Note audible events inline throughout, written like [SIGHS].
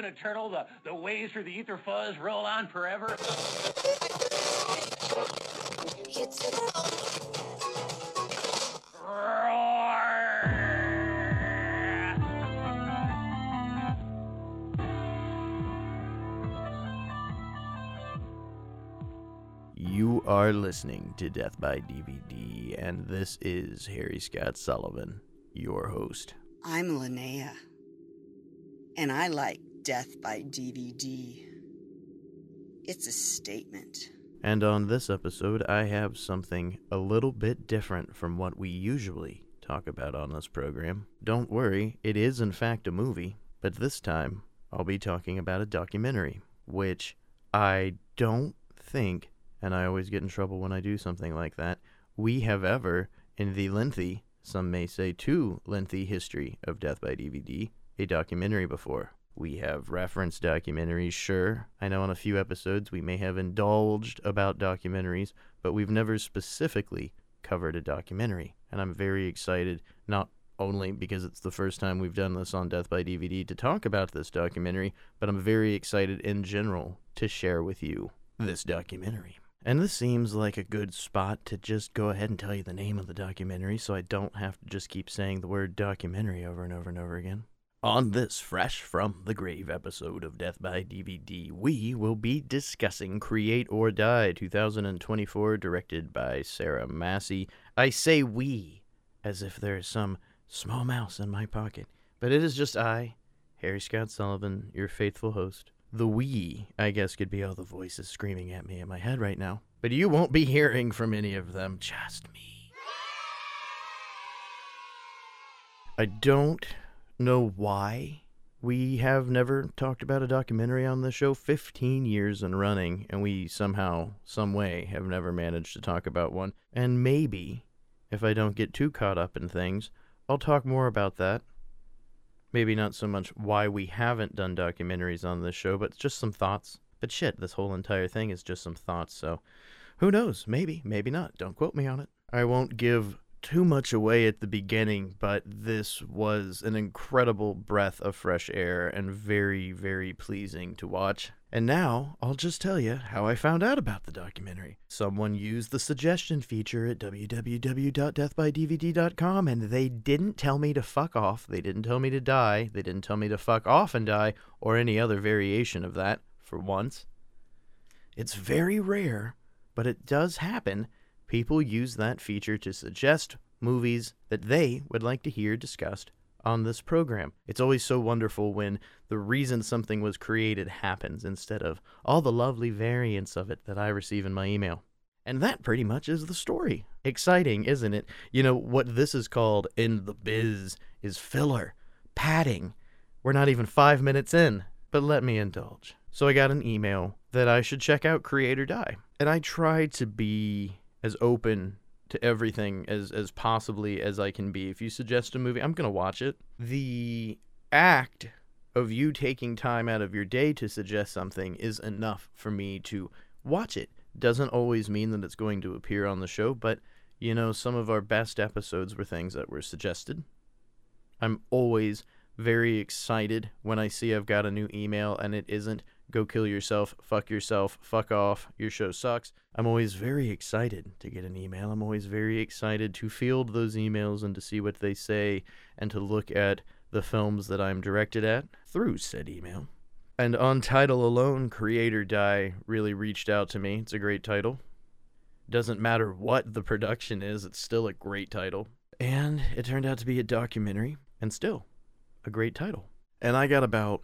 infinite turtle, the, the waves through the ether fuzz roll on forever. Roar! You are listening to Death by DVD, and this is Harry Scott Sullivan, your host. I'm Linnea, and I like Death by DVD. It's a statement. And on this episode, I have something a little bit different from what we usually talk about on this program. Don't worry, it is in fact a movie, but this time I'll be talking about a documentary, which I don't think, and I always get in trouble when I do something like that, we have ever, in the lengthy, some may say too lengthy history of Death by DVD, a documentary before. We have referenced documentaries, sure. I know on a few episodes we may have indulged about documentaries, but we've never specifically covered a documentary. And I'm very excited, not only because it's the first time we've done this on Death by DVD to talk about this documentary, but I'm very excited in general to share with you this documentary. And this seems like a good spot to just go ahead and tell you the name of the documentary so I don't have to just keep saying the word documentary over and over and over again. On this fresh from the grave episode of Death by DVD, we will be discussing Create or Die 2024, directed by Sarah Massey. I say we, as if there is some small mouse in my pocket, but it is just I, Harry Scott Sullivan, your faithful host. The we, I guess, could be all the voices screaming at me in my head right now, but you won't be hearing from any of them, just me. I don't know why we have never talked about a documentary on the show 15 years and running and we somehow some way have never managed to talk about one. And maybe if i don't get too caught up in things i'll talk more about that. Maybe not so much why we haven't done documentaries on this show but just some thoughts. But shit this whole entire thing is just some thoughts so who knows? Maybe maybe not. Don't quote me on it. I won't give too much away at the beginning, but this was an incredible breath of fresh air and very, very pleasing to watch. And now I'll just tell you how I found out about the documentary. Someone used the suggestion feature at www.deathbydvd.com and they didn't tell me to fuck off. They didn't tell me to die. They didn't tell me to fuck off and die or any other variation of that for once. It's very rare, but it does happen people use that feature to suggest movies that they would like to hear discussed on this program. It's always so wonderful when the reason something was created happens instead of all the lovely variants of it that I receive in my email. And that pretty much is the story. Exciting, isn't it? You know, what this is called in the biz is filler, padding. We're not even five minutes in, but let me indulge. So I got an email that I should check out Create or Die. And I tried to be as open to everything as as possibly as I can be. If you suggest a movie, I'm going to watch it. The act of you taking time out of your day to suggest something is enough for me to watch it. Doesn't always mean that it's going to appear on the show, but you know, some of our best episodes were things that were suggested. I'm always very excited when I see I've got a new email and it isn't go kill yourself, fuck yourself, fuck off, your show sucks. I'm always very excited to get an email. I'm always very excited to field those emails and to see what they say and to look at the films that I'm directed at through said email. And on title alone, Create or Die really reached out to me. It's a great title. Doesn't matter what the production is, it's still a great title. And it turned out to be a documentary, and still a great title. And I got about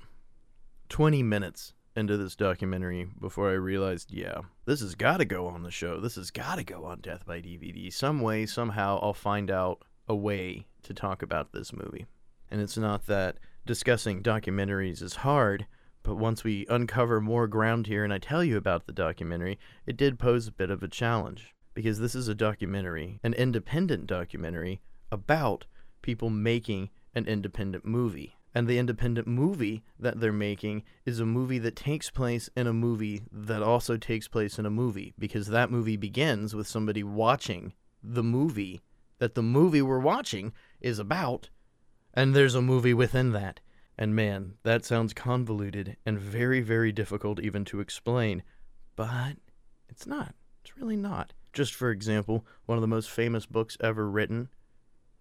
20 minutes into this documentary before I realized, yeah, this has got to go on the show. This has got to go on Death by DVD. Some way, somehow, I'll find out a way to talk about this movie. And it's not that discussing documentaries is hard, but once we uncover more ground here and I tell you about the documentary, it did pose a bit of a challenge. Because this is a documentary, an independent documentary, about people making an independent movie. And the independent movie that they're making is a movie that takes place in a movie that also takes place in a movie because that movie begins with somebody watching the movie that the movie we're watching is about, and there's a movie within that. And man, that sounds convoluted and very, very difficult even to explain. But it's not. It's really not. Just for example, one of the most famous books ever written,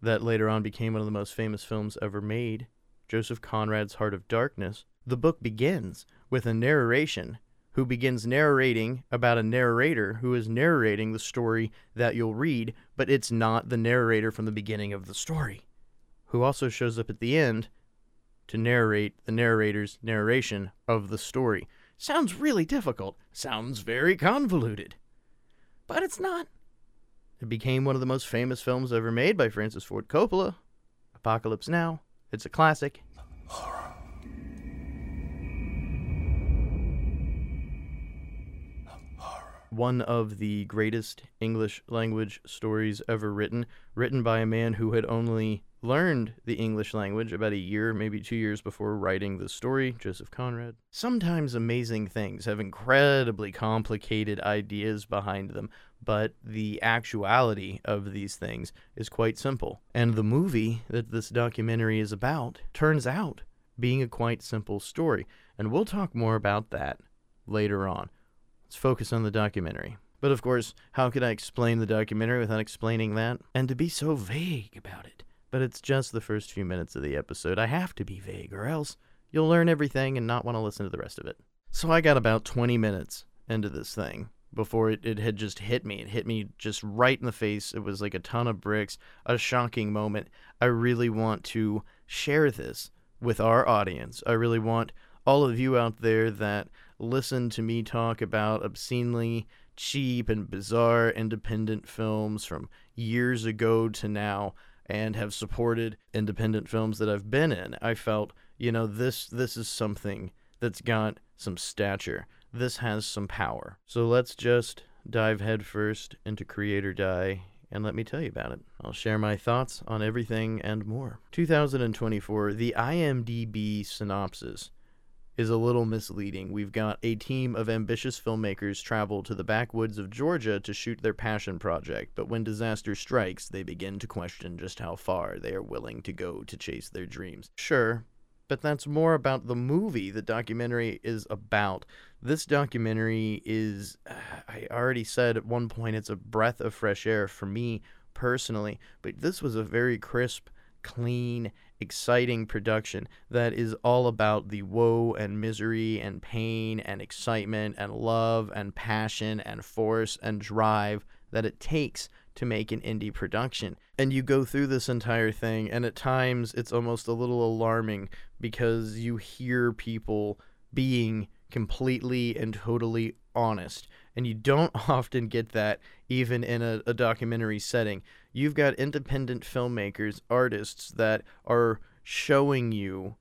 that later on became one of the most famous films ever made, Joseph Conrad's Heart of Darkness, the book begins with a narration who begins narrating about a narrator who is narrating the story that you'll read, but it's not the narrator from the beginning of the story, who also shows up at the end to narrate the narrator's narration of the story. Sounds really difficult. Sounds very convoluted. But it's not. It became one of the most famous films ever made by Francis Ford Coppola. Apocalypse Now. It's a classic. one of the greatest English language stories ever written, written by a man who had only learned the English language about a year, maybe two years before writing the story, Joseph Conrad. Sometimes amazing things have incredibly complicated ideas behind them, but the actuality of these things is quite simple. And the movie that this documentary is about turns out being a quite simple story. And we'll talk more about that later on. Let's focus on the documentary. But of course, how could I explain the documentary without explaining that? And to be so vague about it. But it's just the first few minutes of the episode. I have to be vague, or else you'll learn everything and not want to listen to the rest of it. So I got about 20 minutes into this thing before it, it had just hit me. It hit me just right in the face. It was like a ton of bricks, a shocking moment. I really want to share this with our audience. I really want all of you out there that listen to me talk about obscenely cheap and bizarre independent films from years ago to now and have supported independent films that I've been in. I felt, you know, this this is something that's got some stature. This has some power. So let's just dive headfirst into Create or Die and let me tell you about it. I'll share my thoughts on everything and more. 2024, the IMDb synopsis is a little misleading. We've got a team of ambitious filmmakers travel to the backwoods of Georgia to shoot their passion project, but when disaster strikes, they begin to question just how far they are willing to go to chase their dreams. Sure, but that's more about the movie the documentary is about. This documentary is, [SIGHS] I already said at one point, it's a breath of fresh air for me personally, but this was a very crisp, clean, exciting production that is all about the woe and misery and pain and excitement and love and passion and force and drive that it takes to make an indie production. And you go through this entire thing, and at times it's almost a little alarming because you hear people being completely and totally honest. And you don't [LAUGHS] often get that even in a, a documentary setting. You've got independent filmmakers, artists that are showing you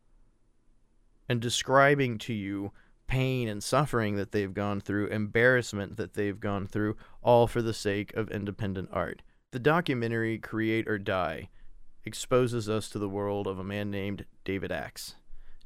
and describing to you pain and suffering that they've gone through, embarrassment that they've gone through, all for the sake of independent art. The documentary Create or Die exposes us to the world of a man named David Axe.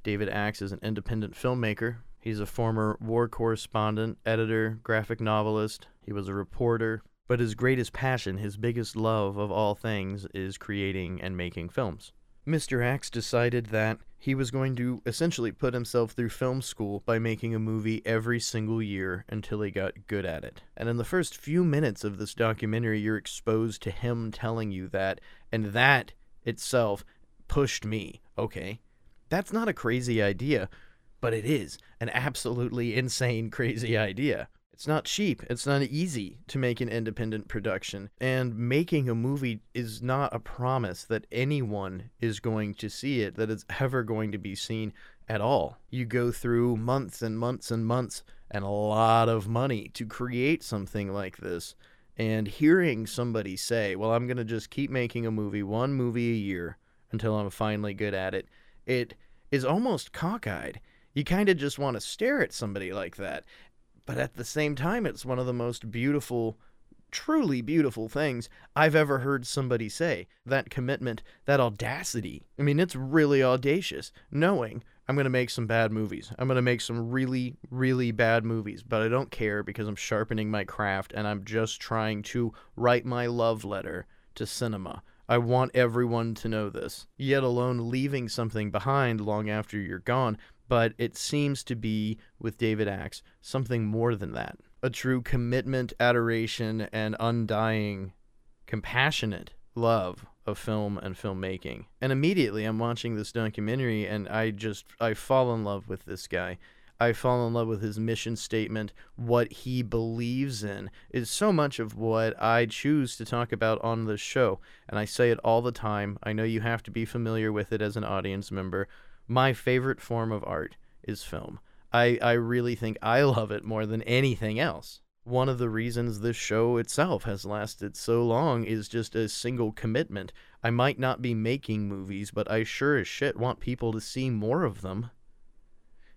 David Axe is an independent filmmaker He's a former war correspondent, editor, graphic novelist. He was a reporter. But his greatest passion, his biggest love of all things, is creating and making films. Mr. Axe decided that he was going to essentially put himself through film school by making a movie every single year until he got good at it. And in the first few minutes of this documentary, you're exposed to him telling you that, and that itself pushed me. Okay, that's not a crazy idea but it is an absolutely insane, [LAUGHS] crazy idea. It's not cheap. It's not easy to make an independent production. And making a movie is not a promise that anyone is going to see it, that it's ever going to be seen at all. You go through months and months and months and a lot of money to create something like this. And hearing somebody say, well, I'm going to just keep making a movie, one movie a year until I'm finally good at it, it is almost cockeyed you kind of just want to stare at somebody like that. But at the same time, it's one of the most beautiful truly beautiful things I've ever heard somebody say. That commitment, that audacity. I mean, it's really audacious, knowing I'm going to make some bad movies. I'm going to make some really, really bad movies, but I don't care because I'm sharpening my craft and I'm just trying to write my love letter to cinema. I want everyone to know this, yet alone leaving something behind long after you're gone. But it seems to be, with David Axe, something more than that a true commitment, adoration, and undying, compassionate love of film and filmmaking. And immediately I'm watching this documentary and I just I fall in love with this guy. I fall in love with his mission statement, what he believes in is so much of what I choose to talk about on this show. And I say it all the time. I know you have to be familiar with it as an audience member. My favorite form of art is film. I, I really think I [LAUGHS] love it more than anything else one of the reasons this show itself has lasted so long is just a single commitment. I might not be making movies, but I sure as shit want people to see more of them.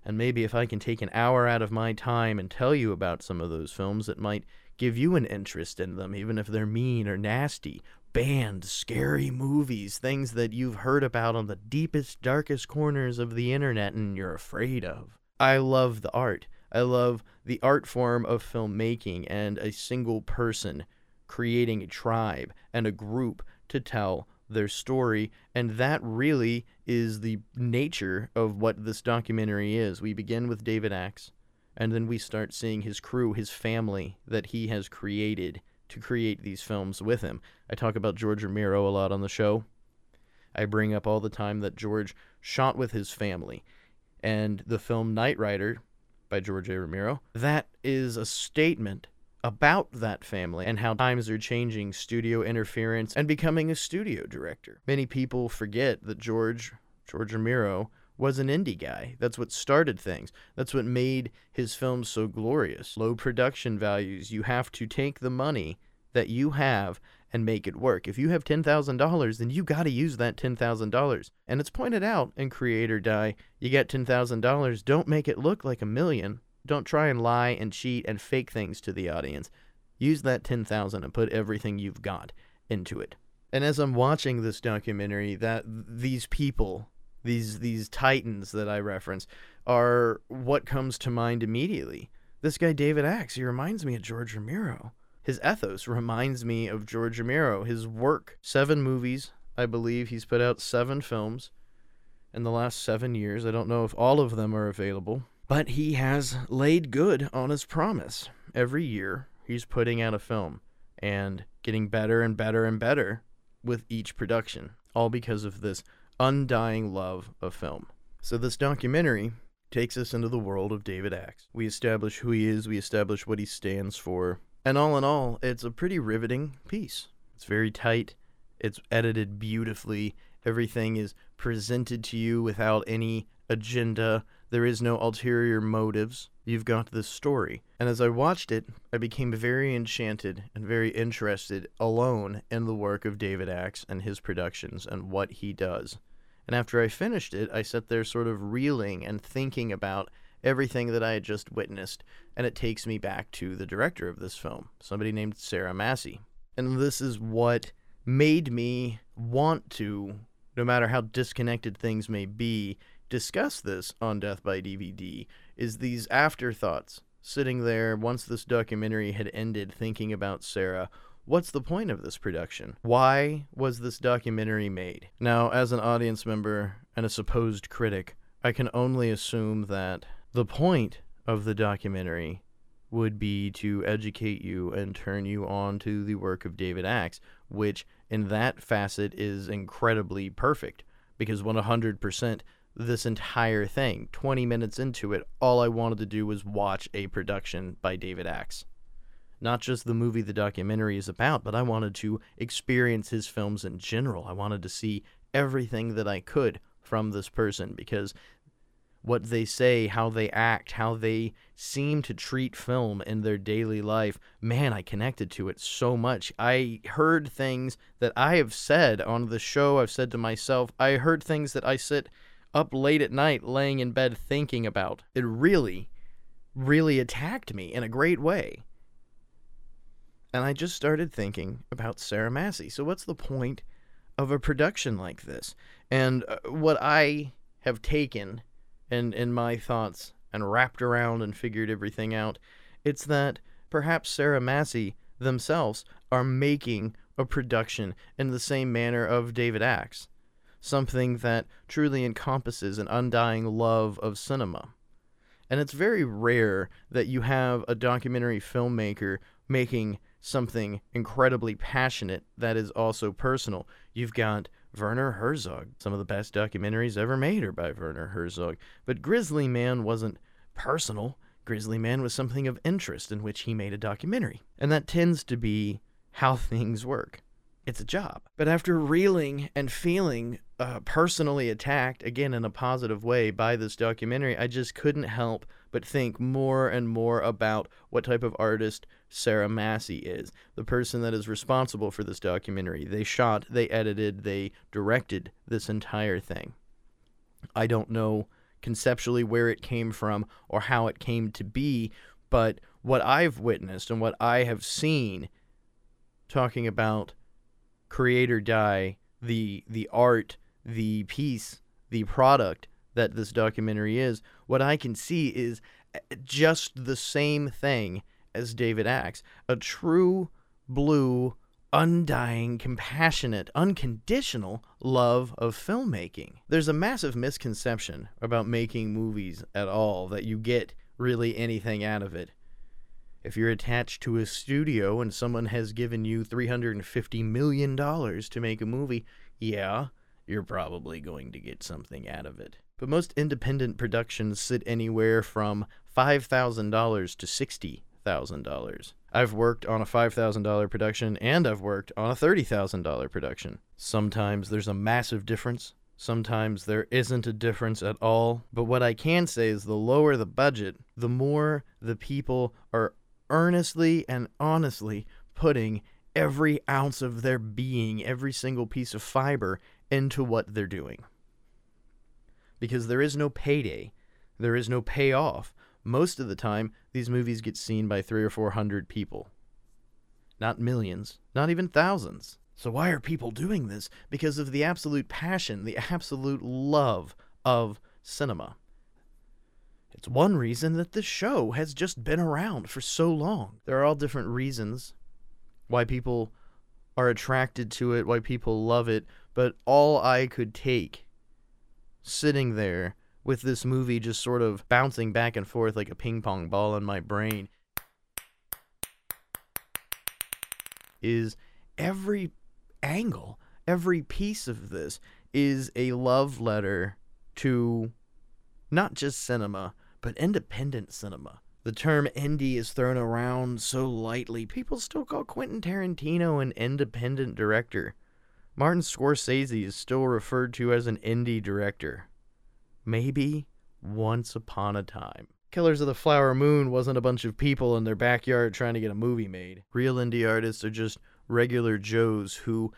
And maybe if I can take an hour out of my time and tell you about some of those films, it might give you an interest in them, even if they're mean or nasty. Banned, scary movies, things that you've heard about on the deepest, darkest corners of the internet and you're afraid of. I love the art. I love the art form of filmmaking and a single person creating a tribe and a group to tell their story. And that really is the nature of what this documentary is. We begin with David Axe, and then we start seeing his crew, his family that he has created to create these films with him. I talk about George Romero a lot on the show. I bring up all the time that George shot with his family. And the film Knight Rider by George A. Romero. That is a statement about that family and how times are changing studio interference and becoming a studio director. Many people forget that George George Romero was an indie guy. That's what started things. That's what made his films so glorious. Low production values. You have to take the money that you have and make it work. If you have $10,000, then you got to use that $10,000. And it's pointed out in Create or Die, you get $10,000, don't make it look like a million. Don't try and lie and cheat and fake things to the audience. Use that 10,000 and put everything you've got into it. And as I'm watching this documentary, that these people, these these titans that I reference, are what comes to mind immediately. This guy David Axe, he reminds me of George Romero his ethos reminds me of George Romero. His work, seven movies, I believe he's put out seven films in the last seven years. I don't know if all of them are available, but he has laid good on his promise. Every year, he's putting out a film and getting better and better and better with each production, all because of this undying love of film. So, this documentary takes us into the world of David Axe. We establish who he is, we establish what he stands for, and all in all, it's a pretty riveting piece. It's very tight, it's edited beautifully, everything is presented to you without any agenda. There is no ulterior motives. You've got this story. And as I watched it, I became very enchanted and very interested alone in the work of David Axe and his productions and what he does. And after I finished it, I sat there sort of reeling and thinking about everything that I had just witnessed, and it takes me back to the director of this film, somebody named Sarah Massey. And this is what made me want to, no matter how disconnected things may be, discuss this on Death by DVD, is these afterthoughts. Sitting there once this documentary had ended, thinking about Sarah, what's the point of this production? Why was this documentary made? Now, as an audience member and a supposed critic, I can only assume that the point of the documentary would be to educate you and turn you on to the work of David Axe, which in that facet is incredibly perfect because 100% this entire thing, 20 minutes into it, all I wanted to do was watch a production by David Axe. Not just the movie the documentary is about, but I wanted to experience his films in general. I wanted to see everything that I could from this person because what they say, how they act, how they seem to treat film in their daily life. Man, I connected to it so much. I heard things that I have said on the show, I've said to myself. I heard things that I sit up late at night laying in bed thinking about. It really, really attacked me in a great way. And I just started thinking about Sarah Massey. So, what's the point of a production like this? And uh, what I have taken and in my thoughts and wrapped around and figured everything out, it's that perhaps Sarah Massey themselves are making a production in the same manner of David Axe, something that truly encompasses an undying love of cinema. And it's very rare that you have a documentary filmmaker making something incredibly passionate that is also personal. You've got Werner Herzog. Some of the best documentaries ever made are by Werner Herzog. But Grizzly Man wasn't personal. Grizzly Man was something of interest in which he made a documentary. And that tends to be how [LAUGHS] things work. It's a job. But after reeling and feeling uh, personally attacked, again in a positive way, by this documentary, I just couldn't help but think more and more about what type of artist Sarah Massey is, the person that is responsible for this documentary. They shot, they edited, they directed this entire thing. I don't know conceptually where it came from or how it came to be, but what I've witnessed and what I have seen talking about create or die, the the art, the piece, the product that this documentary is, what I can see is eh, just the same thing as David Axe, a true blue undying, compassionate, unconditional love of filmmaking. There's a massive misconception about making movies at all that you get really anything out of it. If you're attached to a studio and someone has given you $350 million to make a movie, yeah, you're probably going to get something out of it. But most independent productions sit anywhere from $5,000 to $60,000. I've worked on a $5,000 production and I've worked on a $30,000 production. Sometimes there's a massive difference. Sometimes there isn't a difference at all. But what I can say is the lower the budget, the more the people are earnestly and honestly putting every ounce of their being, every single piece of fiber into what they're doing. Because there is no payday, there is no payoff. Most of the time, these movies get seen by three or four hundred people. Not millions, not even thousands. So, why are people doing this? Because of the absolute passion, the absolute love of cinema. It's one reason that this show has just been around for so long. There are all different reasons why people are attracted to it, why people love it, but all I could take sitting there with this movie just sort of bouncing back and forth like a ping pong ball in my brain is every angle, every piece of this is a love letter to not just cinema, but independent cinema. The term indie is thrown around so lightly. People still call Quentin Tarantino an independent director. Martin Scorsese is still referred to as an indie director. Maybe once upon a time. Killers of the Flower Moon wasn't a bunch of people in their backyard trying to get a movie made. Real indie artists are just regular Joes who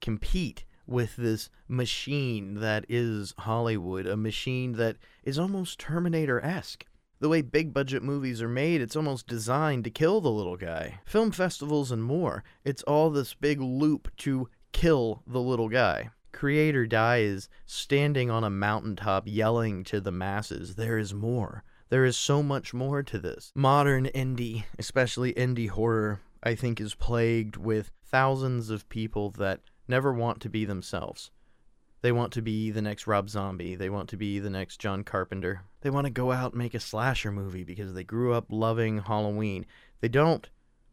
compete with this machine that is Hollywood, a machine that is almost Terminator esque. The way big budget movies are made, it's almost designed to kill the little guy. Film festivals and more, it's all this big loop to kill the little guy. Create or Die is standing on a mountaintop yelling to the masses, There is more. There is so much more to this. Modern indie, especially indie horror, I think is plagued with thousands of people that never want to be themselves. They want to be the next Rob Zombie. They want to be the next John Carpenter. They want to go out and make a slasher movie because they grew up loving Halloween. They don't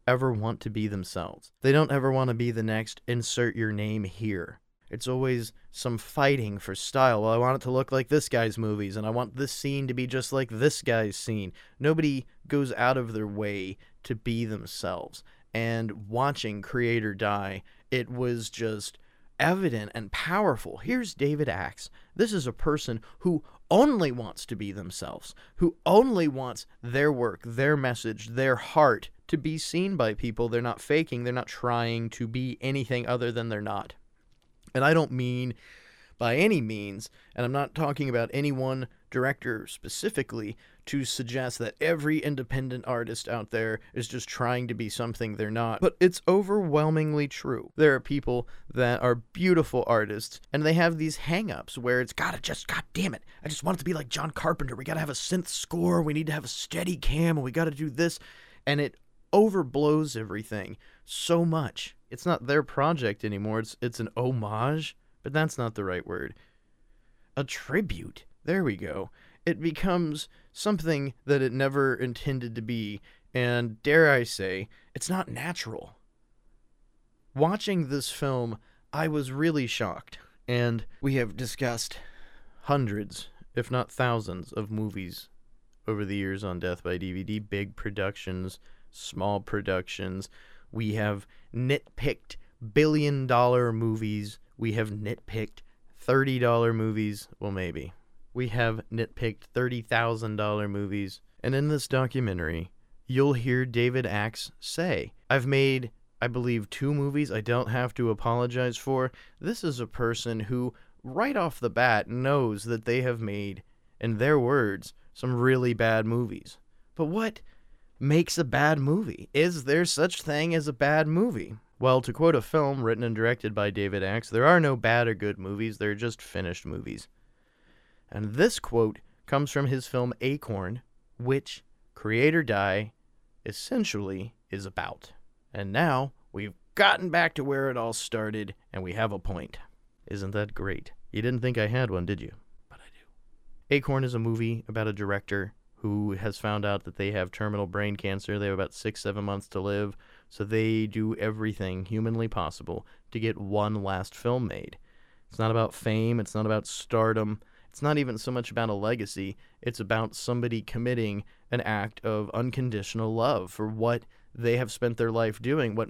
ever want to be themselves. They don't ever want to be the next insert your name here. It's always some fighting for style. Well, I want it to look like this guy's movies, and I want this scene to be just like this guy's scene. Nobody goes out of their way to be themselves. And watching Create or Die it was just evident and powerful. Here's David Axe. This is a person who only wants to be themselves, who only wants their work, their message, their heart to be seen by people. They're not faking, they're not trying to be anything other than they're not. And I don't mean by any means, and I'm not talking about any one director specifically, to suggest that every independent artist out there is just trying to be something they're not, but it's overwhelmingly true. There are people that are beautiful artists and they have these hang-ups where it's gotta just god damn it. I just want it to be like John Carpenter. We gotta have a synth score, we need to have a steady cam, we gotta do this. And it overblows everything so much. It's not their project anymore. It's it's an homage, but that's not the right word. A tribute. There we go. It becomes something that it never intended to be, and dare I say, it's not natural. Watching this film, I was really shocked, and we have discussed hundreds, if not thousands, of movies over the years on Death by DVD, big productions, small productions. We have nitpicked billion dollar movies. We have nitpicked $30 movies. Well, maybe. We have nitpicked $30,000 movies. And in this documentary, you'll hear David Axe say, I've made, I believe, two movies I don't have to apologize for. This is a person who, right off the bat, knows that they have made, in their words, some really bad movies. But what makes a bad movie? Is there such thing as a bad movie? Well, to quote a film written and directed by David Axe, there are no bad or good movies, they're just finished movies. And this quote comes from his film Acorn, which Create or Die essentially is about. And now we've gotten back to where it all started, and we have a point. Isn't that great? You didn't think I had one, did you? But I do. Acorn is a movie about a director who has found out that they have terminal brain cancer. They have about six, seven months to live, so they do everything humanly possible to get one last film made. It's not about fame, it's not about stardom, it's not even so much about a legacy, it's about somebody committing an act of unconditional love for what they have spent their life doing, what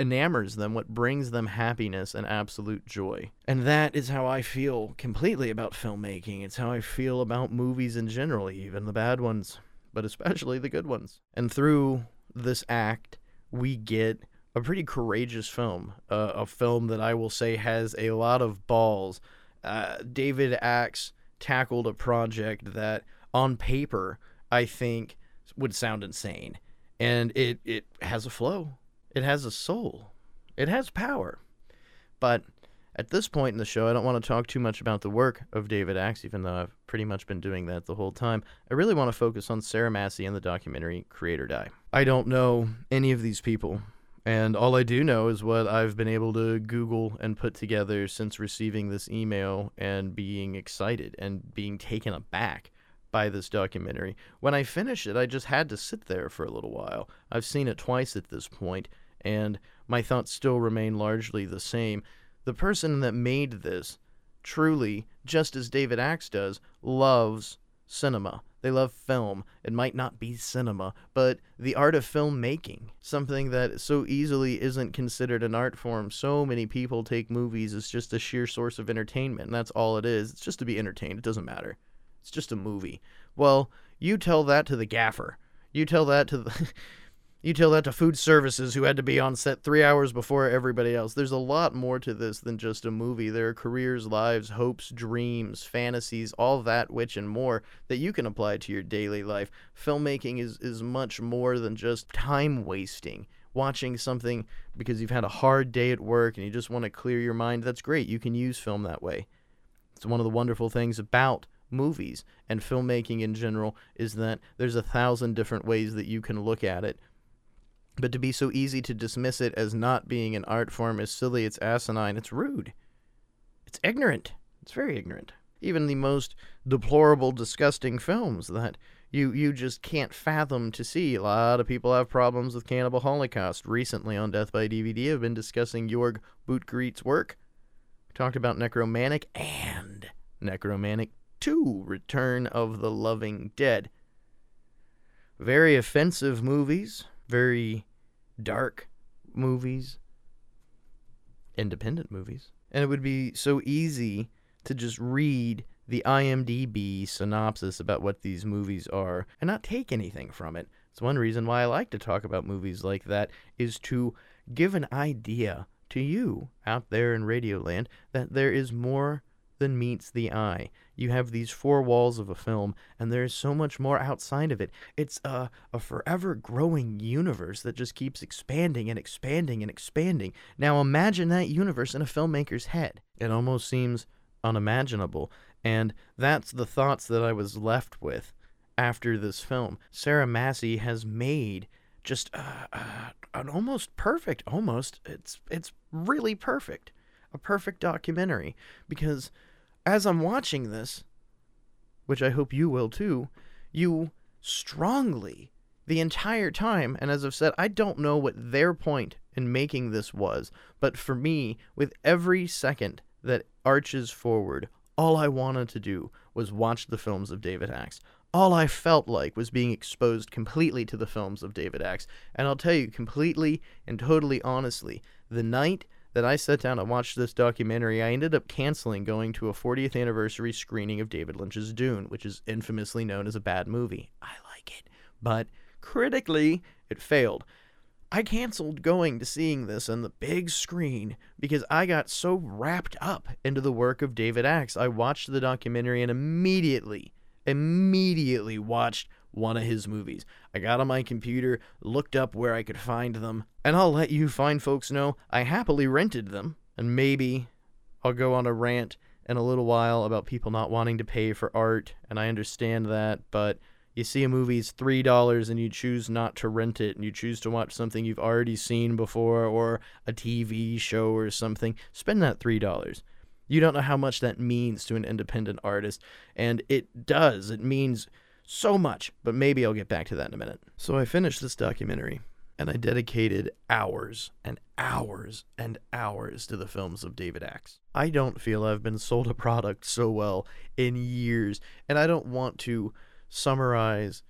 enamors them, what brings them happiness and absolute joy. And that is how I feel completely about filmmaking. It's how I feel about movies in general, even the bad ones, but especially the good ones. And through this act, we get a pretty courageous film, uh, a film that I will say has a lot of balls. Uh, David Axe tackled a project that, on paper, I think would sound insane, and it it has a flow. It has a soul. It has power. But at this point in the show, I don't want to talk too much about the work of David Axe, even though I've pretty much been doing that the whole time. I really want to focus on Sarah Massey and the documentary Create or Die. I don't know any of these people, and all I do know is what I've been able to Google and put together since receiving this email and being excited and being taken aback by this documentary. When I finished it, I just had to sit there for a little while. I've seen it twice at this point, and my thoughts still remain largely the same. The person that made this truly, just as David Axe does, loves cinema. They love film. It might not be cinema, but the art of filmmaking, something that so easily isn't considered an art form. So many people take movies as just a sheer source of entertainment, and that's all it is. It's just to be entertained. It doesn't matter. It's just a movie. Well, you tell that to the gaffer. You tell that to the [LAUGHS] You tell that to food services who had to be on set three hours before everybody else. There's a lot more to this than just a movie. There are careers, lives, hopes, dreams, fantasies, all that, which and more that you can apply to your daily life. Filmmaking is, is much more than just time wasting. Watching something because you've had a hard day at work and you just want to clear your mind, that's great. You can use film that way. It's one of the wonderful things about movies and filmmaking in general is that there's a thousand different ways that you can look at it but to be so easy to dismiss it as not being an art form is silly, it's asinine, it's rude. It's ignorant. It's very ignorant. Even the most deplorable, disgusting films that you you just can't fathom to see. A lot of people have problems with Cannibal Holocaust. Recently on Death by DVD, I've been discussing Jorg Buttgereit's work. We talked about Nekromantik and Nekromantik 2, Return of the Loving Dead. Very offensive movies, very dark movies, independent movies. And it would be so easy to just read the IMDb synopsis about what these movies are and not take anything from it. It's one reason why I like to talk about movies like that is to give an idea to you out there in Radioland that there is more than meets the eye. You have these four walls of a film, and there's so much more outside of it. It's a, a forever growing universe that just keeps expanding and expanding and expanding. Now imagine that universe in a filmmaker's head. It almost seems unimaginable. And that's the thoughts that I was left with after this film. Sarah Massey has made just uh, uh, an almost perfect, almost it's it's really perfect, a perfect documentary. Because as I'm watching this, which I hope you will too, you strongly the entire time, and as I've said, I don't know what their point in making this was, but for me, with every second that arches forward, all I wanted to do was watch the films of David Axe all I felt like was being exposed completely to the films of David Axe. And I'll tell you completely and totally honestly, the night that I sat down and watched this documentary, I ended up canceling going to a 40th anniversary screening of David Lynch's Dune, which is infamously known as a bad movie. I like it, but critically, it failed. I canceled going to seeing this on the big screen because I got so wrapped up into the work of David Axe. I watched the documentary and immediately immediately watched one of his movies. I got on my computer, looked up where I could find them, and I'll let you fine folks know I happily rented them. And maybe I'll go on a rant in a little while about people not wanting to pay for art, and I understand that, but you see a movie's $3 and you choose not to rent it and you choose to watch something you've already seen before or a TV show or something, spend that $3. You don't know how much that means to an independent artist, and it does. It means so much, but maybe I'll get back to that in a minute. So I finished this documentary, and I dedicated hours and hours and hours to the films of David Axe. I don't feel I've been sold a product so well in years, and I don't want to summarize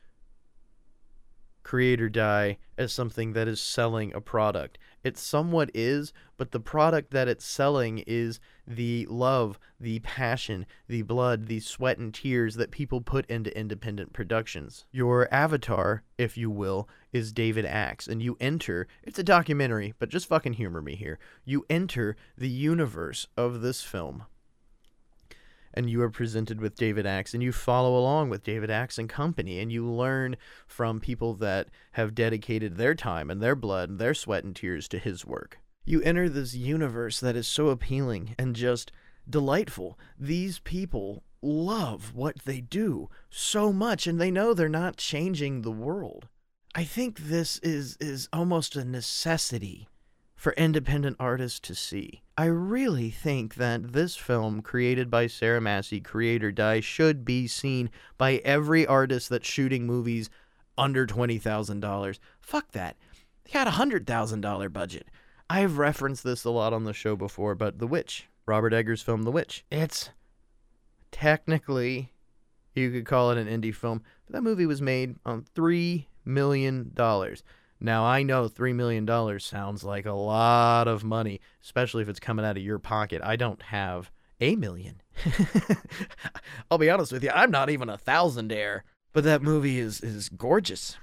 Create or Die as something that is selling a product. It somewhat is, but the product that it's selling is the love, the passion, the blood, the sweat and tears that people put into independent productions. Your avatar, if you will, is David Axe, and you enter, it's a documentary, but just fucking humor me here. You enter the universe of this film and you are presented with David Axe and you follow along with David Axe and company and you learn from people that have dedicated their time and their blood and their sweat and tears to his work. You enter this universe that is so appealing and just delightful. These people love what they do so much and they know they're not changing the world. I think this is is almost a necessity for independent artists to see. I really think that this film, created by Sarah Massey, Create or Die, should be seen by every artist that's shooting movies under $20,000. Fuck that. They got a $100,000 budget. I've referenced this a lot on the show before, but The Witch, Robert Eggers' film The Witch, it's technically, you could call it an indie film, but that movie was made on $3 million. Now, I know $3 million sounds like a lot of money, especially if it's coming out of your pocket. I don't have a million. [LAUGHS] I'll be honest with you, I'm not even a thousandaire. But that movie is, is gorgeous.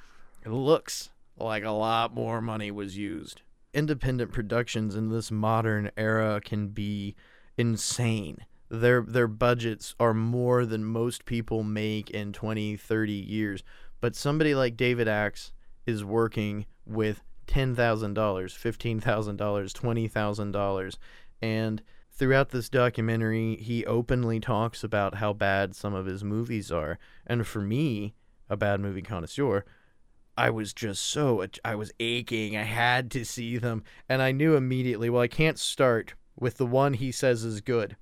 It looks like a lot more money was used. Independent productions in this modern era can be insane. Their their budgets are more than most people make in 20, 30 years. But somebody like David Axe is working with $10,000, $15,000, $20,000. And throughout this documentary, he openly talks about how bad some of his movies are. And for me, a bad movie connoisseur, I was just so, I was aching. I had to see them. And I knew immediately, well, I can't start with the one he says is good.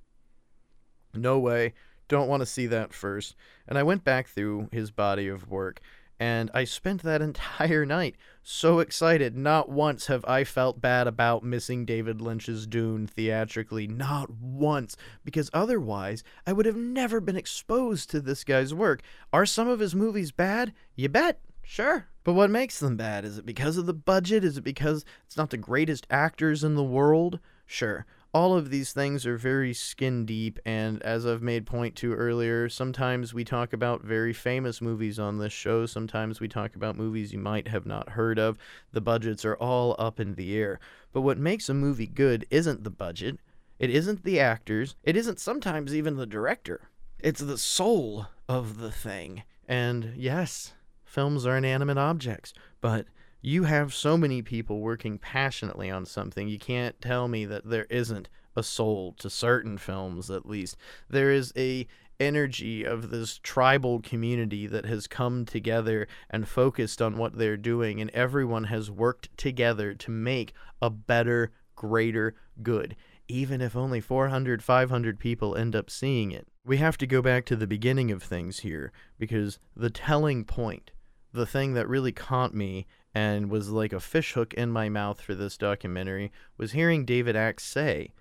No way. Don't want to see that first. And I went back through his body of work and I spent that [LAUGHS] entire night so excited. Not once have I felt bad about missing David Lynch's Dune theatrically. Not once. Because otherwise, I would have never been exposed to this guy's work. Are some of his movies bad? You bet. Sure. But what makes them bad? Is it because of the budget? Is it because it's not the greatest actors in the world? Sure all of these things are very skin deep, and as I've made point to earlier, sometimes we talk about very famous movies on this show, sometimes we talk about movies you might have not heard of. The budgets are all up in the air. But what makes a movie good isn't the budget, It isn't the actors. It isn't sometimes even the director. It's the soul of the thing. And yes, films are inanimate objects, but you have so many people working passionately on something. You can't tell me that there isn't a soul to certain films at least. There is a energy of this tribal community that has come together and focused on what they're doing and everyone has worked together to make a better, greater good even if only 400, 500 people end up seeing it. We have to go back to the beginning of things here because the telling point, the thing that really caught me and was like a fishhook in my mouth for this documentary, was hearing David Axe say,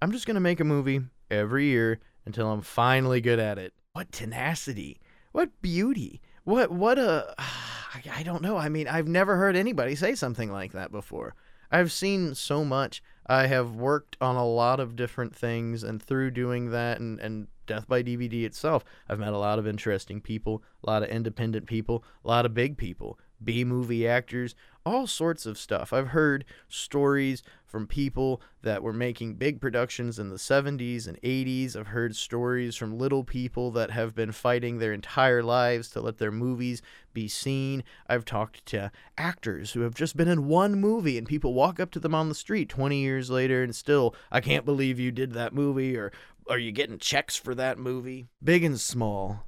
I'm just going to make a movie every year until I'm finally good at it. What tenacity! What beauty! What what a [SIGHS] I don't know. I mean, I've never heard anybody say something like that before. I've seen so much. I have worked on a lot of different things, and through doing that and, and Death by DVD itself, I've met a lot of interesting people, a lot of independent people, a lot of big people, B movie actors, all sorts of stuff. I've heard stories from people that were making big productions in the 70s and 80s. I've heard stories from little people that have been fighting their entire lives to let their movies be seen. I've talked to actors who have just been in one movie and people walk up to them on the street 20 years later and still, I can't believe you did that movie or are you getting checks for that movie? Big and small,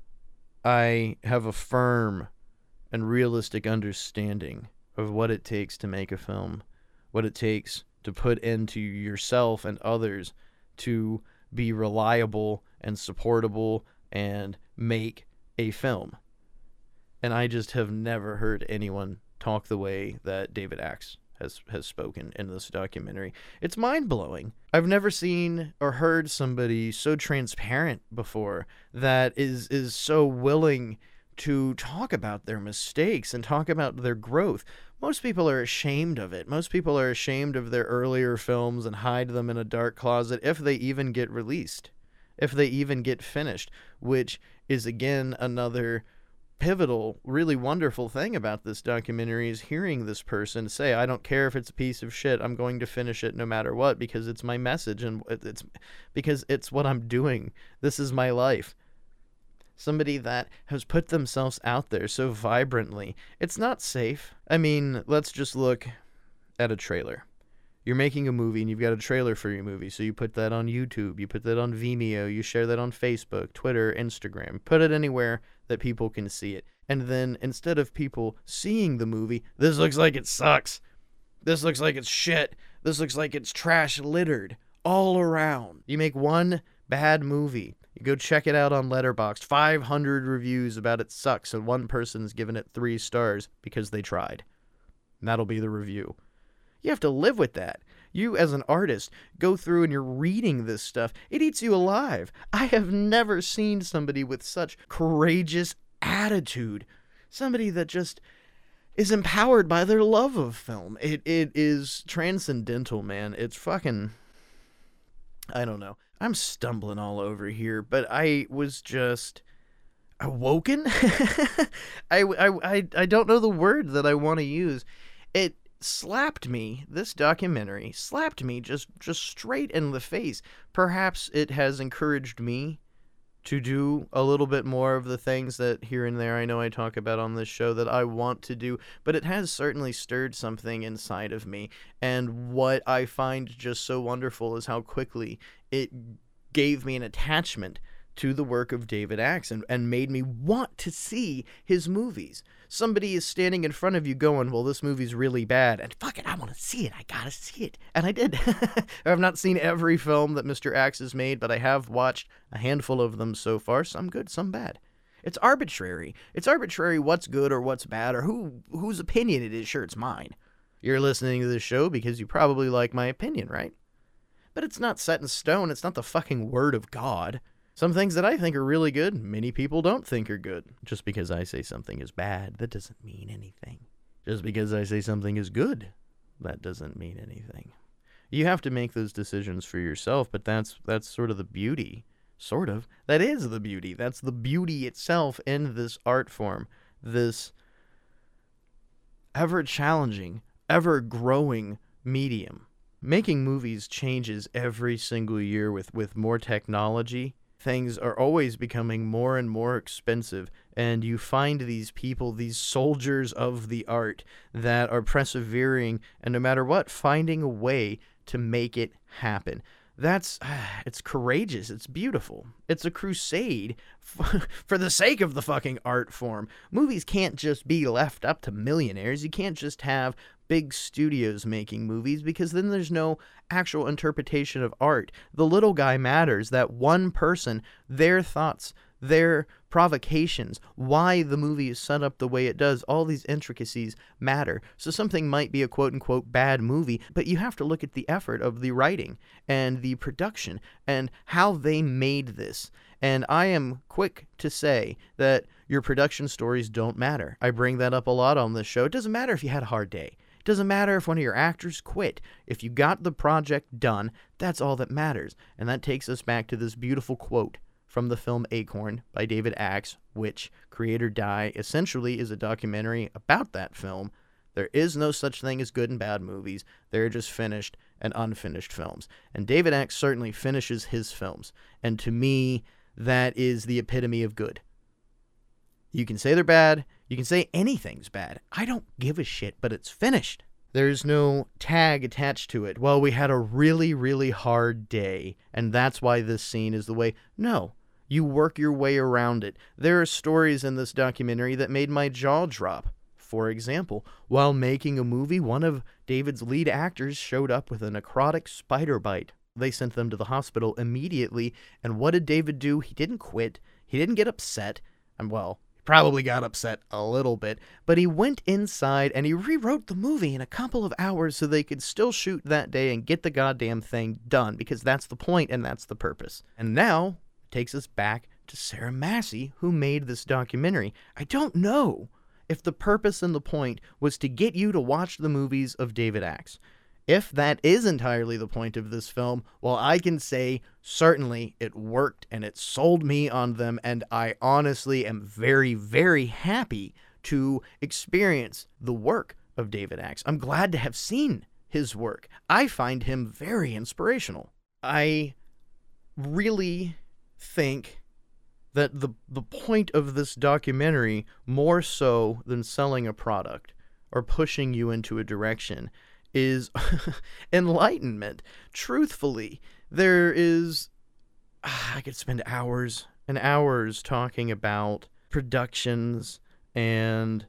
I have a firm and realistic understanding of what it takes to make a film, what it takes to put into yourself and others to be reliable and supportable and make a film. And I just have never heard anyone talk the way that David Axe has has spoken in this documentary. It's mind blowing. I've never seen or heard somebody so transparent before that is is so willing to talk about their mistakes and talk about their growth. Most people are ashamed of it. Most people are ashamed of their earlier films and hide them in a dark closet if they even get released, if they even get finished, which is again another pivotal, really wonderful thing about this documentary is hearing this person say, "I don't care if it's a piece of shit. I'm going to finish it no matter what because it's my message and it's because it's what I'm doing. This is my life." Somebody that has put themselves out there so vibrantly. It's not safe. I mean, let's just look at a trailer. You're making a movie and you've got a trailer for your movie, so you put that on YouTube, you put that on Vimeo, you share that on Facebook, Twitter, Instagram, put it anywhere that people can see it. And then instead of people seeing the movie, this looks like it sucks. This looks like it's shit. This looks like it's trash littered all around. You make one bad movie you go check it out on Letterboxd. 500 reviews about it sucks, and one person's given it three stars because they tried. And that'll be the review. You have to live with that. You, as an artist, go through and you're reading this stuff. It eats you alive. I have never seen somebody with such courageous attitude. Somebody that just is empowered by their love of film. It it is transcendental, man. It's fucking I don't know. I'm stumbling all over here, but I was just awoken. [LAUGHS] I, I, I, I don't know the word that I want to use. It slapped me. This documentary slapped me just just straight in the face. Perhaps it has encouraged me to do a little bit more of the things that here and there I know I talk about on this show that I want to do, but it has certainly stirred something inside of me. And what I find just so wonderful is how quickly it gave me an attachment to the work of David Axe and, and made me want to see his movies. Somebody is standing in front of you going, Well, this movie's really bad, and fuck it, I want to see it. I gotta see it. And I did. [LAUGHS] I've not seen every film that Mr. Axe has made, but I have watched a handful of them so far, some good, some bad. It's arbitrary. It's arbitrary what's good or what's bad or who whose opinion it is. Sure, it's mine. You're listening to this show because you probably like my opinion, right? But it's not set in stone. It's not the fucking word of God. Some things that I think are really good, many people don't think are good. Just because I say something is bad, that doesn't mean anything. Just because I say something is good, that doesn't mean anything. You have to make those decisions for yourself, but that's that's sort of the beauty. Sort of. That is the beauty. That's the beauty itself in this art form. This ever challenging, ever growing medium making movies changes every single year with, with more technology. Things are always becoming more and more expensive, and you find these people, these soldiers of the art, that are persevering and no matter what, finding a way to make it happen. That's [SIGHS] it's courageous. It's beautiful. It's a crusade [LAUGHS] for the sake of the fucking art form. Movies can't just be left up to millionaires. You can't just have big studios making movies because then there's no actual interpretation of art. The little guy matters. That one person, their thoughts, their provocations, why the movie is set up the way it does, all these intricacies matter. So something might be a quote unquote bad movie, but you have to look at the effort of the writing and the production and how they made this. And I am quick to say that your production stories don't matter. I bring that up a lot on this show. It doesn't matter if you had a hard day. It doesn't matter if one of your actors quit. If you got the project done, that's all that matters. And that takes us back to this beautiful quote from the film Acorn by David Axe, which Create or Die essentially is a documentary about that film. There is no such thing as good and bad movies. They're just finished and unfinished films. And David Axe certainly finishes his films. And to me, that is the epitome of good. You can say they're bad, you can say anything's bad. I don't give a shit, but it's finished. There's no tag attached to it. Well, we had a really, really hard day, and that's why this scene is the way. No, you work your way around it. There are stories in this documentary that made my jaw drop. For example, while making a movie, one of David's lead actors showed up with a necrotic spider bite. They sent them to the hospital immediately, and what did David do? He didn't quit. He didn't get upset. And well, he probably got upset a little bit, but he went inside and he rewrote the movie in a couple of hours so they could still shoot that day and get the goddamn thing done because that's the point and that's the purpose. And now takes us back to Sarah Massey, who made this documentary. I don't know if the purpose and the point was to get you to watch the movies of David Axe. If that is entirely the point of this film, well, I can say certainly it worked and it sold me on them, and I honestly am very, very happy to experience the work of David Axe. I'm glad to have seen his work. I find him very inspirational. I really think that the the point of this documentary more so than selling a product or pushing you into a direction is [LAUGHS] enlightenment. Truthfully, there is ah, I could spend hours and hours talking about productions and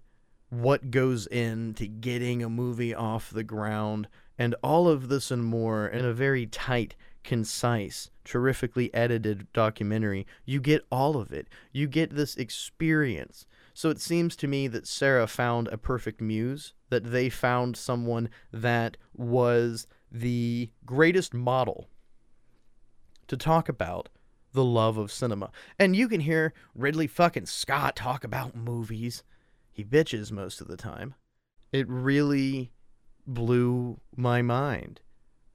what goes into getting a movie off the ground and all of this and more in a very tight concise, terrifically edited documentary. You get all of it. You get this experience. So it seems to me that Sarah found a perfect muse, that they found someone that was the greatest model to talk about the love of cinema. And you can hear Ridley fucking Scott talk about movies. He bitches most of the time. It really blew my mind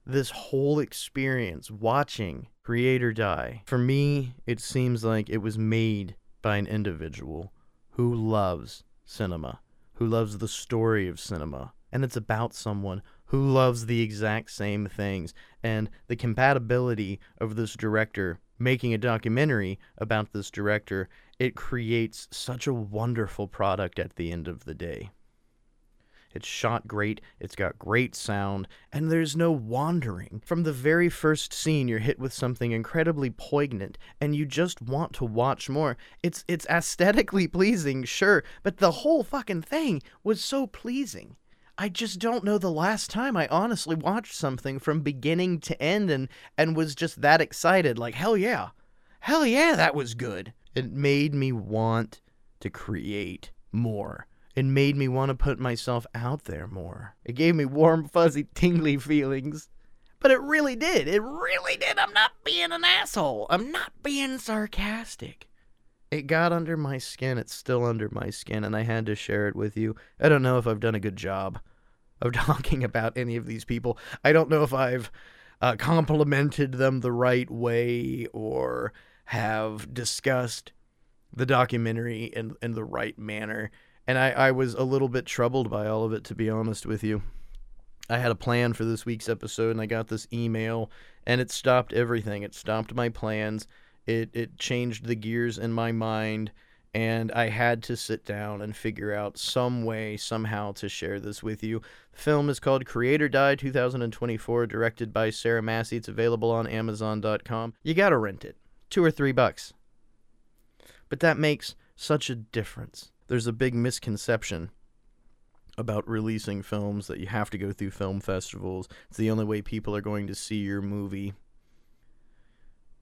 this whole experience watching Create or Die, for me, it seems like it was made by an individual who loves cinema, who loves the story of cinema. And it's about someone who loves the exact same things. And the compatibility of this director making a documentary about this director, it creates such a wonderful product at the end of the day. It's shot great, it's got great sound, and there's no wandering. From the very first scene, you're hit with something incredibly poignant, and you just want to watch more. It's it's aesthetically [LAUGHS] pleasing, sure, but the whole fucking thing was so pleasing. I just don't know the last time I honestly watched something from beginning to end and and was just that excited like hell yeah. Hell yeah, that was good. It made me want to create more. It made me want to put myself out there more. It gave me warm, fuzzy, tingly feelings. But it really did. It really did. I'm not being an asshole. I'm not being sarcastic. It got under my skin. It's still under my skin, and I had to share it with you. I don't know if I've done a good job of [LAUGHS] talking about any of these people. I don't know if I've uh, complimented them the right way or have discussed the documentary in, in the right manner and I, I was a little bit troubled by all of it, to be honest with you. I had a plan for this week's episode and I got this email and it stopped everything. It stopped my plans. It it changed the gears in my mind and I had to sit down and figure out some way somehow to share this with you. The film is called Create or Die 2024 directed by Sarah Massey. It's available on amazon.com. You got to rent it. 2 or 3 bucks. But that makes such a difference. There's a big misconception about releasing films that you have to go through film festivals. It's the only way people are going to see your movie.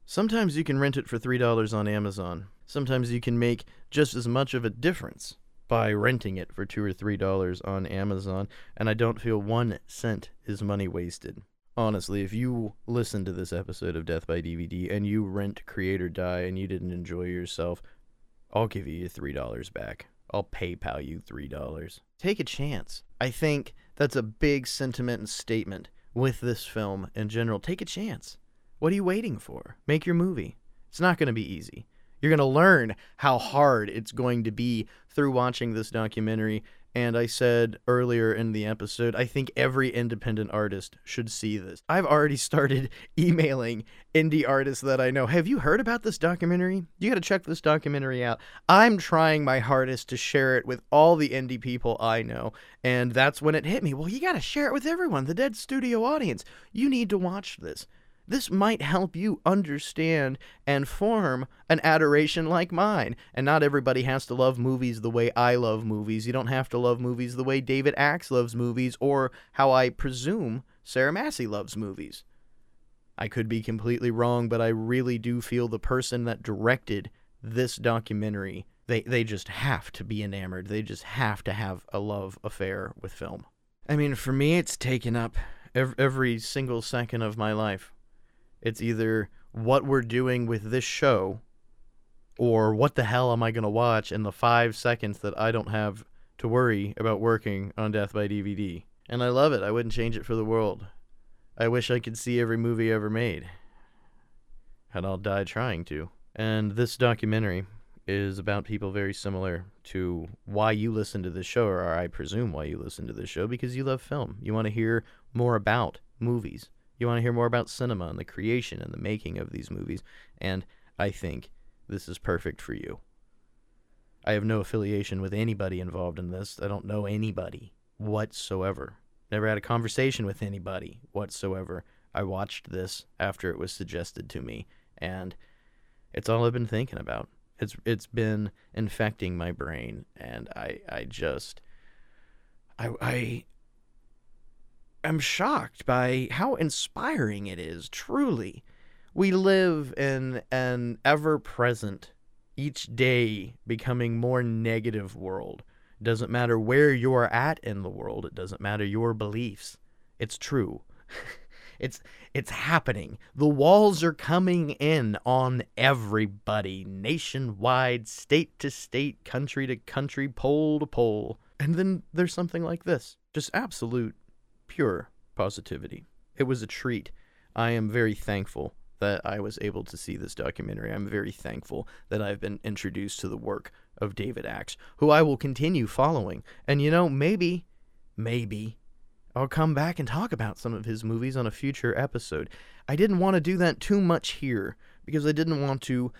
Sometimes you can rent it for $3 on Amazon. Sometimes you can make just as much of a difference by renting it for 2 or $3 on Amazon, and I don't feel 1 cent is money wasted. Honestly, if you listen to this episode of Death by DVD and you rent Create or Die and you didn't enjoy yourself, I'll give you $3 back. I'll PayPal you $3. Take a chance. I think that's a big sentiment and statement with this film in general. Take a chance. What are you waiting for? Make your movie. It's not going to be easy. You're going to learn how hard it's going to be through watching this documentary and I said earlier in the episode, I think every independent artist should see this. I've already started [LAUGHS] emailing indie artists that I know. Have you heard about this documentary? You got to check this documentary out. I'm trying my hardest to share it with all the indie people I know. And that's when it hit me. Well, you got to share it with everyone, the Dead Studio audience. You need to watch this. This might help you understand and form an adoration like mine. And not everybody has to love movies the way I love movies. You don't have to love movies the way David Axe loves movies or how I presume Sarah Massey loves movies. I could be completely wrong, but I really do feel the person that directed this documentary, they, they just have to be enamored. They just have to have a love affair with film. I mean, for me, it's taken up every, every single second of my life. It's either what we're doing with this show or what the hell am I going to watch in the five seconds that I don't have to worry about working on Death by DVD. And I love it. I wouldn't change it for the world. I wish I could see every movie ever made. And I'll die trying to. And this documentary is about people very similar to why you listen to this show, or I presume why you listen to this show, because you love film. You want to hear more about movies. You want to hear more about cinema and the creation and the making of these movies, and I think this is perfect for you. I have no affiliation with anybody involved in this. I don't know anybody whatsoever. Never had a conversation with anybody whatsoever. I watched this after it was suggested to me, and it's all I've been thinking about. It's it's been infecting my brain, and I I just I I am shocked by how inspiring it is, truly. We live in an ever present, each day becoming more negative world. It doesn't matter where you're at in the world, it doesn't matter your beliefs. It's true. [LAUGHS] it's it's happening. The walls are coming in on everybody, nationwide, state to state, country to country, pole to pole. And then there's something like this. Just absolute pure positivity. It was a treat. I am very thankful that I was able to see this documentary. I'm very thankful that I've been introduced to the work of David Axe, who I will continue following. And you know, maybe, maybe I'll come back and talk about some of his movies on a future episode. I didn't want to do that too much here because I didn't want to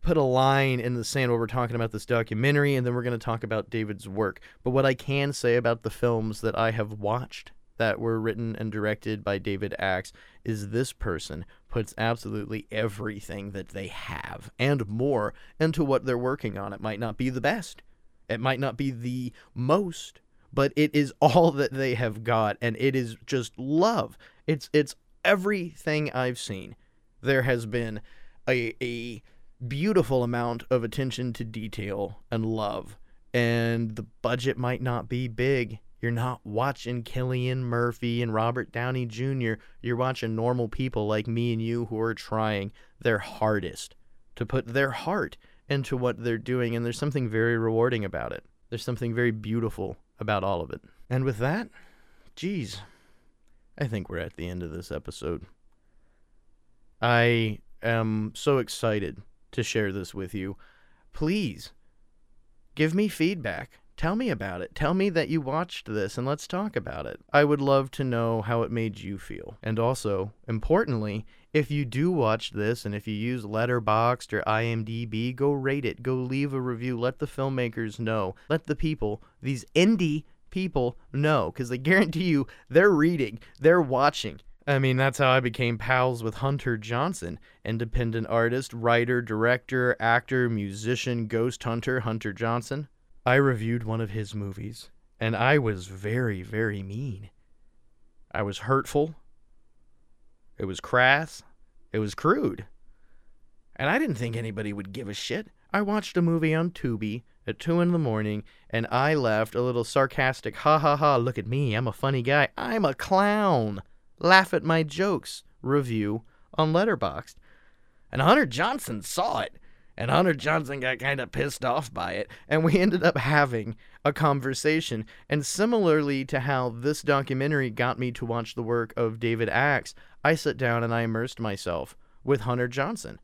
put a line in the sand where we're talking about this documentary and then we're going to talk about David's work. But what I can say about the films that I have watched that were written and directed by David Axe is this person puts absolutely everything that they have and more into what they're working on. It might not be the best, it might not be the most, but it is [LAUGHS] all that they have got and it is just love. It's it's everything I've seen. There has been a a beautiful amount of attention to detail and love and the budget might not be big you're not watching Cillian Murphy and Robert Downey Jr. You're watching normal people like me and you who are trying their hardest to put their heart into what they're doing. And there's something very rewarding about it. There's something very beautiful about all of it. And with that, geez, I think we're at the end of this episode. I am so excited to share this with you. Please give me feedback Tell me about it. Tell me that you watched this and let's talk about it. I would love to know how it made you feel. And also, importantly, if you do watch this and if you use Letterboxd or IMDb, go rate it. Go leave a review. Let the filmmakers know. Let the people, these indie people, know because I [LAUGHS] guarantee you they're reading, they're watching. I mean, that's how I became pals with Hunter Johnson, independent artist, writer, director, actor, musician, ghost hunter, Hunter Johnson. I reviewed one of his movies, and I was very, very mean. I was hurtful. It was crass. It was crude. And I didn't think anybody would give a shit. I watched a movie on Tubi at 2 in the morning, and I left a little sarcastic, ha ha ha, look at me, I'm a funny guy. I'm a clown. Laugh at my jokes review on Letterboxd. And Hunter Johnson saw it and Hunter Johnson got kind of pissed off by it, and we [LAUGHS] ended up having a conversation. And similarly to how this documentary got me to watch the work of David Axe, I sat down and I immersed myself with Hunter Johnson.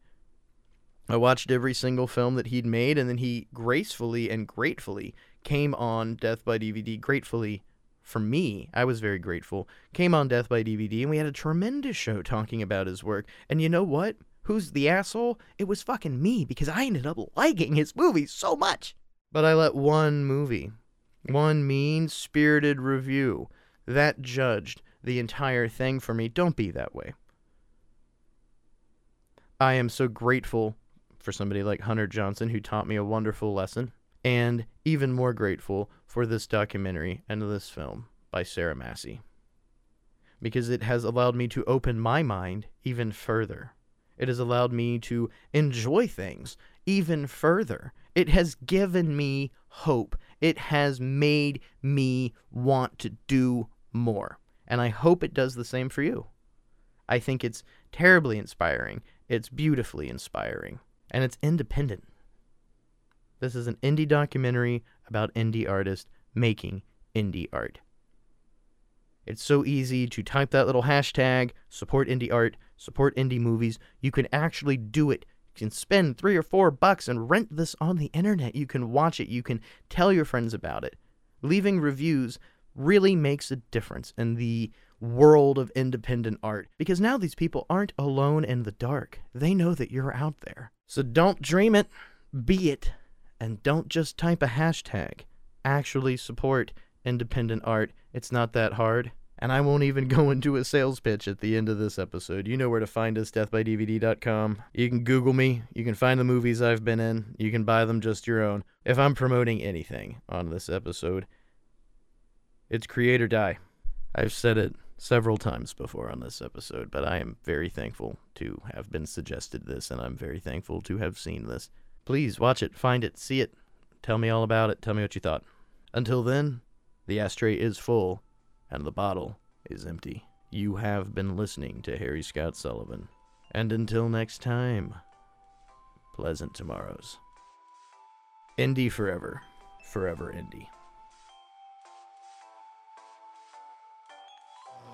I watched every single film that he'd made, and then he gracefully and gratefully came on Death by DVD. Gratefully for me, I was very grateful. Came on Death by DVD, and we had a tremendous show talking about his work. And you know what? Who's the asshole? It was fucking me because I ended up liking his movies so much. But I let one movie, one mean spirited review, that judged the entire thing for me. Don't be that way. I am so grateful for somebody like Hunter Johnson who taught me a wonderful lesson, and even more grateful for this documentary and this film by Sarah Massey. Because it has allowed me to open my mind even further it has allowed me to enjoy things even further. It has given me hope. It has made me want to do more. And I hope it does the same for you. I think it's terribly inspiring. It's beautifully inspiring. And it's independent. This is an indie documentary about indie artists making indie art. It's so easy to type that little hashtag, support indie art, support indie movies. You can actually do it. You can spend three or four bucks and rent this on the internet. You can watch it. You can tell your friends about it. Leaving reviews really makes a difference in the world of independent art because now these people aren't alone in the dark. They know that you're out there. So don't dream it, be it, and don't just type a hashtag. Actually support independent art. It's not that hard. And I won't even [LAUGHS] go into a sales pitch at the end of this episode. You know where to find us, deathbydvd.com. You can Google me. You can find the movies I've been in. You can buy them just your own. If I'm promoting anything on this episode, it's create or die. I've said it several times before on this episode, but I am very thankful to have been suggested this, and I'm very thankful to have seen this. Please watch it, find it, see it. Tell me all about it. Tell me what you thought. Until then, the ashtray is full and the bottle is empty. You have been listening to Harry Scott Sullivan. And until next time, pleasant tomorrows. Indie forever. Forever indie.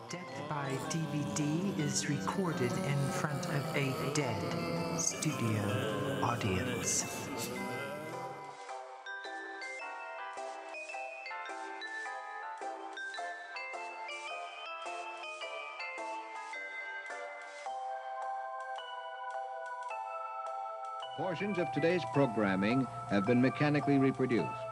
Death by DVD is recorded in front of a dead studio audience. Portions of today's programming have been mechanically reproduced.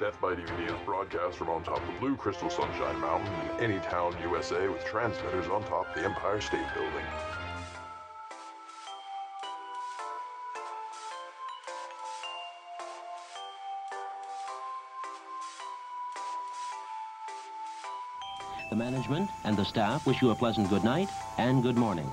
Death by DVD is broadcast from on top of Blue Crystal Sunshine Mountain in any town, USA, with transmitters on top the Empire State Building. The management and the staff wish you a pleasant good night and good morning.